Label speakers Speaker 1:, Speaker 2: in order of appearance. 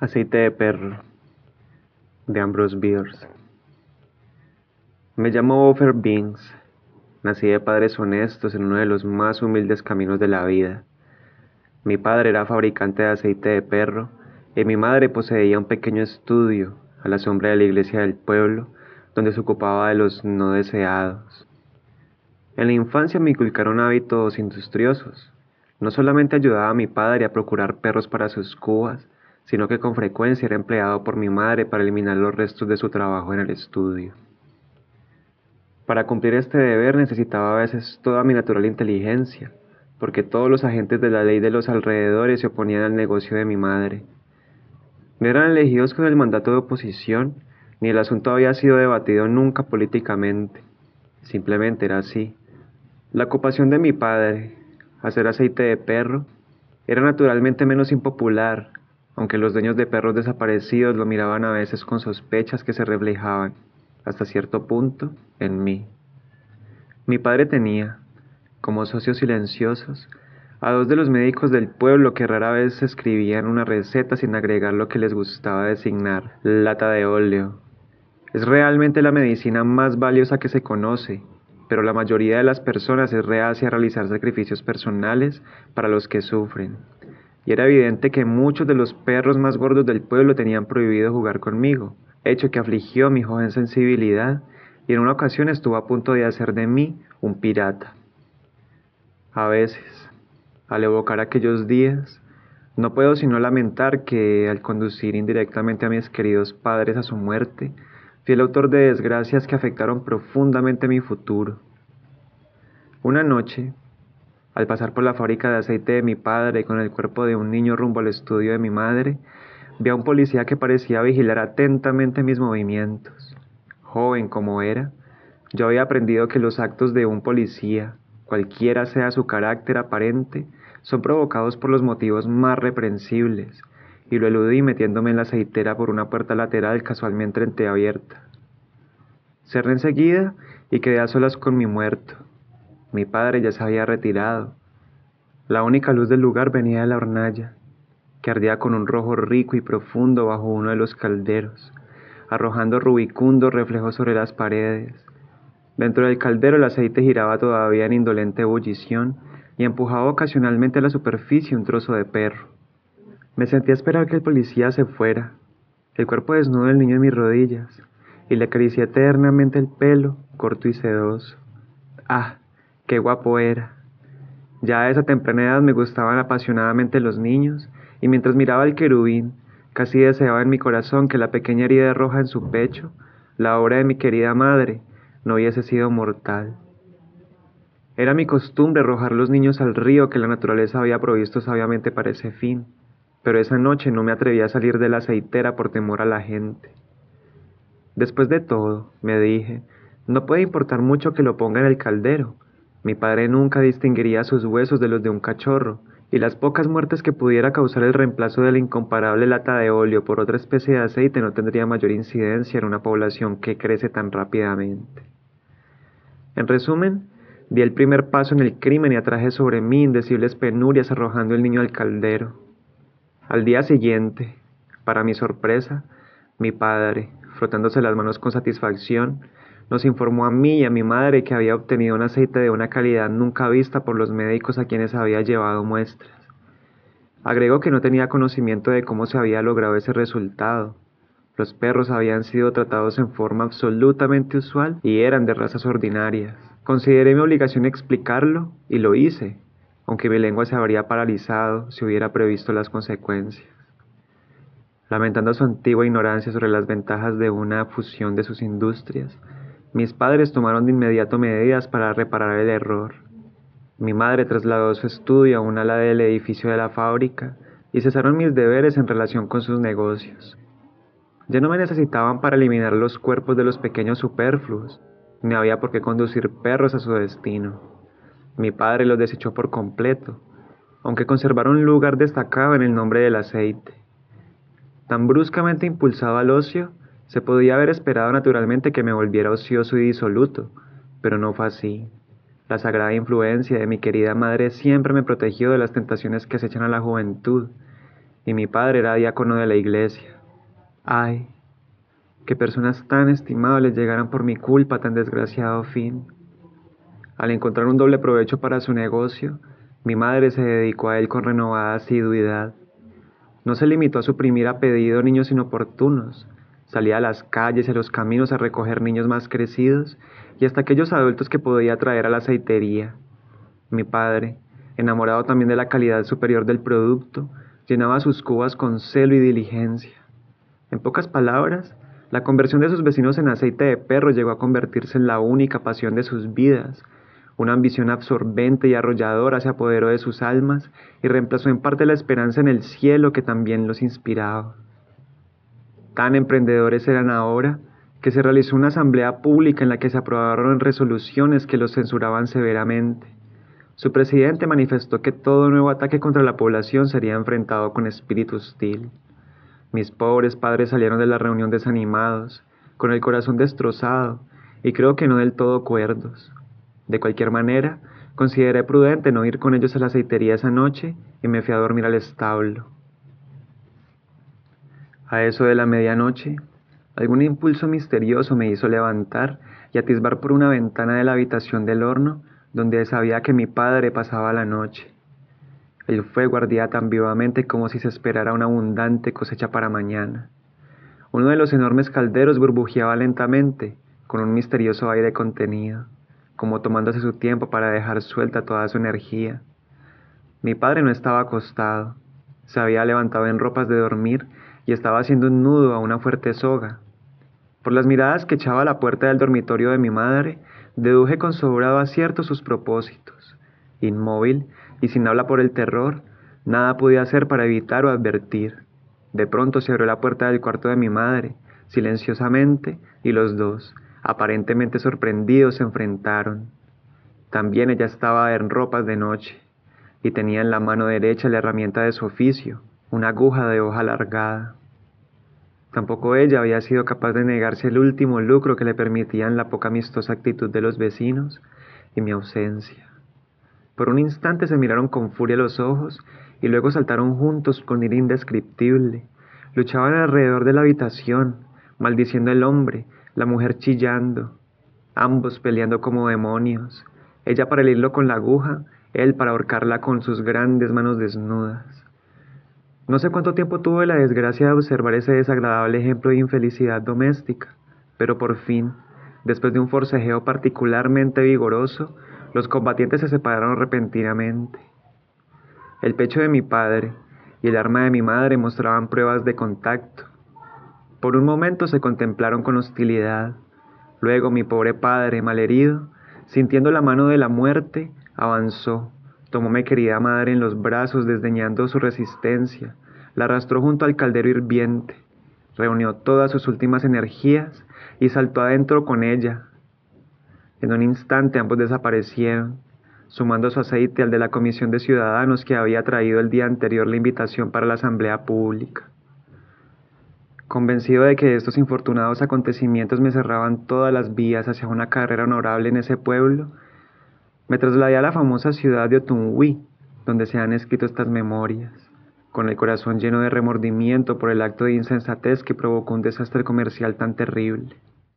Speaker 1: Aceite de perro de Ambrose Bierce. Me llamo Ofer Binks. Nací de padres honestos en uno de los más humildes caminos de la vida. Mi padre era fabricante de aceite de perro y mi madre poseía un pequeño estudio a la sombra de la iglesia del pueblo donde se ocupaba de los no deseados. En la infancia me inculcaron hábitos industriosos. No solamente ayudaba a mi padre a procurar perros para sus cubas, sino que con frecuencia era empleado por mi madre para eliminar los restos de su trabajo en el estudio. Para cumplir este deber necesitaba a veces toda mi natural inteligencia, porque todos los agentes de la ley de los alrededores se oponían al negocio de mi madre. No eran elegidos con el mandato de oposición, ni el asunto había sido debatido nunca políticamente. Simplemente era así. La ocupación de mi padre, hacer aceite de perro, era naturalmente menos impopular aunque los dueños de perros desaparecidos lo miraban a veces con sospechas que se reflejaban, hasta cierto punto, en mí. Mi padre tenía, como socios silenciosos, a dos de los médicos del pueblo que rara vez escribían una receta sin agregar lo que les gustaba designar lata de óleo. Es realmente la medicina más valiosa que se conoce, pero la mayoría de las personas es reacia a realizar sacrificios personales para los que sufren y era evidente que muchos de los perros más gordos del pueblo tenían prohibido jugar conmigo, hecho que afligió mi joven sensibilidad y en una ocasión estuvo a punto de hacer de mí un pirata. A veces, al evocar aquellos días, no puedo sino lamentar que al conducir indirectamente a mis queridos padres a su muerte, fui el autor de desgracias que afectaron profundamente mi futuro. Una noche, al pasar por la fábrica de aceite de mi padre con el cuerpo de un niño rumbo al estudio de mi madre, vi a un policía que parecía vigilar atentamente mis movimientos. Joven como era, yo había aprendido que los actos de un policía, cualquiera sea su carácter aparente, son provocados por los motivos más reprensibles, y lo eludí metiéndome en la aceitera por una puerta lateral casualmente entreabierta. Cerré enseguida y quedé a solas con mi muerto. Mi padre ya se había retirado. La única luz del lugar venía de la hornalla, que ardía con un rojo rico y profundo bajo uno de los calderos, arrojando rubicundos reflejos sobre las paredes. Dentro del caldero el aceite giraba todavía en indolente ebullición y empujaba ocasionalmente a la superficie un trozo de perro. Me sentí a esperar que el policía se fuera, el cuerpo desnudo del niño en mis rodillas, y le acaricié eternamente el pelo, corto y sedoso. Ah, Qué guapo era. Ya a esa temprana edad me gustaban apasionadamente los niños, y mientras miraba al querubín, casi deseaba en mi corazón que la pequeña herida roja en su pecho, la obra de mi querida madre, no hubiese sido mortal. Era mi costumbre arrojar los niños al río que la naturaleza había provisto sabiamente para ese fin, pero esa noche no me atreví a salir de la aceitera por temor a la gente. Después de todo, me dije, no puede importar mucho que lo ponga en el caldero, mi padre nunca distinguiría sus huesos de los de un cachorro, y las pocas muertes que pudiera causar el reemplazo de la incomparable lata de óleo por otra especie de aceite no tendría mayor incidencia en una población que crece tan rápidamente. En resumen, di el primer paso en el crimen y atraje sobre mí indecibles penurias arrojando el niño al caldero. Al día siguiente, para mi sorpresa, mi padre, frotándose las manos con satisfacción, nos informó a mí y a mi madre que había obtenido un aceite de una calidad nunca vista por los médicos a quienes había llevado muestras. Agregó que no tenía conocimiento de cómo se había logrado ese resultado. Los perros habían sido tratados en forma absolutamente usual y eran de razas ordinarias. Consideré mi obligación explicarlo y lo hice, aunque mi lengua se habría paralizado si hubiera previsto las consecuencias. Lamentando su antigua ignorancia sobre las ventajas de una fusión de sus industrias, mis padres tomaron de inmediato medidas para reparar el error. Mi madre trasladó su estudio a un ala del edificio de la fábrica y cesaron mis deberes en relación con sus negocios. Ya no me necesitaban para eliminar los cuerpos de los pequeños superfluos, ni había por qué conducir perros a su destino. Mi padre los desechó por completo, aunque conservaron un lugar destacado en el nombre del aceite. Tan bruscamente impulsado al ocio, se podía haber esperado naturalmente que me volviera ocioso y disoluto, pero no fue así. La sagrada influencia de mi querida madre siempre me protegió de las tentaciones que acechan a la juventud, y mi padre era diácono de la iglesia. Ay, que personas tan estimables llegaran por mi culpa a tan desgraciado fin. Al encontrar un doble provecho para su negocio, mi madre se dedicó a él con renovada asiduidad. No se limitó a suprimir a pedido niños inoportunos, salía a las calles y a los caminos a recoger niños más crecidos y hasta aquellos adultos que podía traer a la aceitería. Mi padre, enamorado también de la calidad superior del producto, llenaba sus cubas con celo y diligencia. En pocas palabras, la conversión de sus vecinos en aceite de perro llegó a convertirse en la única pasión de sus vidas. Una ambición absorbente y arrolladora se apoderó de sus almas y reemplazó en parte la esperanza en el cielo que también los inspiraba. Tan emprendedores eran ahora que se realizó una asamblea pública en la que se aprobaron resoluciones que los censuraban severamente. Su presidente manifestó que todo nuevo ataque contra la población sería enfrentado con espíritu hostil. Mis pobres padres salieron de la reunión desanimados, con el corazón destrozado y creo que no del todo cuerdos. De cualquier manera, consideré prudente no ir con ellos a la aceitería esa noche y me fui a dormir al establo. A eso de la medianoche, algún impulso misterioso me hizo levantar y atisbar por una ventana de la habitación del horno donde sabía que mi padre pasaba la noche. El fuego ardía tan vivamente como si se esperara una abundante cosecha para mañana. Uno de los enormes calderos burbujeaba lentamente, con un misterioso aire contenido, como tomándose su tiempo para dejar suelta toda su energía. Mi padre no estaba acostado, se había levantado en ropas de dormir y estaba haciendo un nudo a una fuerte soga. Por las miradas que echaba a la puerta del dormitorio de mi madre, deduje con sobrado acierto sus propósitos. Inmóvil y sin habla por el terror, nada podía hacer para evitar o advertir. De pronto se abrió la puerta del cuarto de mi madre, silenciosamente, y los dos, aparentemente sorprendidos, se enfrentaron. También ella estaba en ropas de noche, y tenía en la mano derecha la herramienta de su oficio, una aguja de hoja alargada. Tampoco ella había sido capaz de negarse el último lucro que le permitían la poca amistosa actitud de los vecinos y mi ausencia. Por un instante se miraron con furia los ojos y luego saltaron juntos con ira indescriptible. Luchaban alrededor de la habitación, maldiciendo el hombre, la mujer chillando, ambos peleando como demonios, ella para herirlo con la aguja, él para ahorcarla con sus grandes manos desnudas. No sé cuánto tiempo tuve la desgracia de observar ese desagradable ejemplo de infelicidad doméstica, pero por fin, después de un forcejeo particularmente vigoroso, los combatientes se separaron repentinamente. El pecho de mi padre y el arma de mi madre mostraban pruebas de contacto. Por un momento se contemplaron con hostilidad. Luego mi pobre padre, malherido, sintiendo la mano de la muerte, avanzó Tomó mi querida madre en los brazos desdeñando su resistencia, la arrastró junto al caldero hirviente, reunió todas sus últimas energías y saltó adentro con ella. En un instante ambos desaparecieron, sumando su aceite al de la comisión de ciudadanos que había traído el día anterior la invitación para la asamblea pública. Convencido de que estos infortunados acontecimientos me cerraban todas las vías hacia una carrera honorable en ese pueblo, me trasladé a la famosa ciudad de Otunhui, donde se han escrito estas memorias, con el corazón lleno de remordimiento por el acto de insensatez que provocó un desastre comercial tan terrible.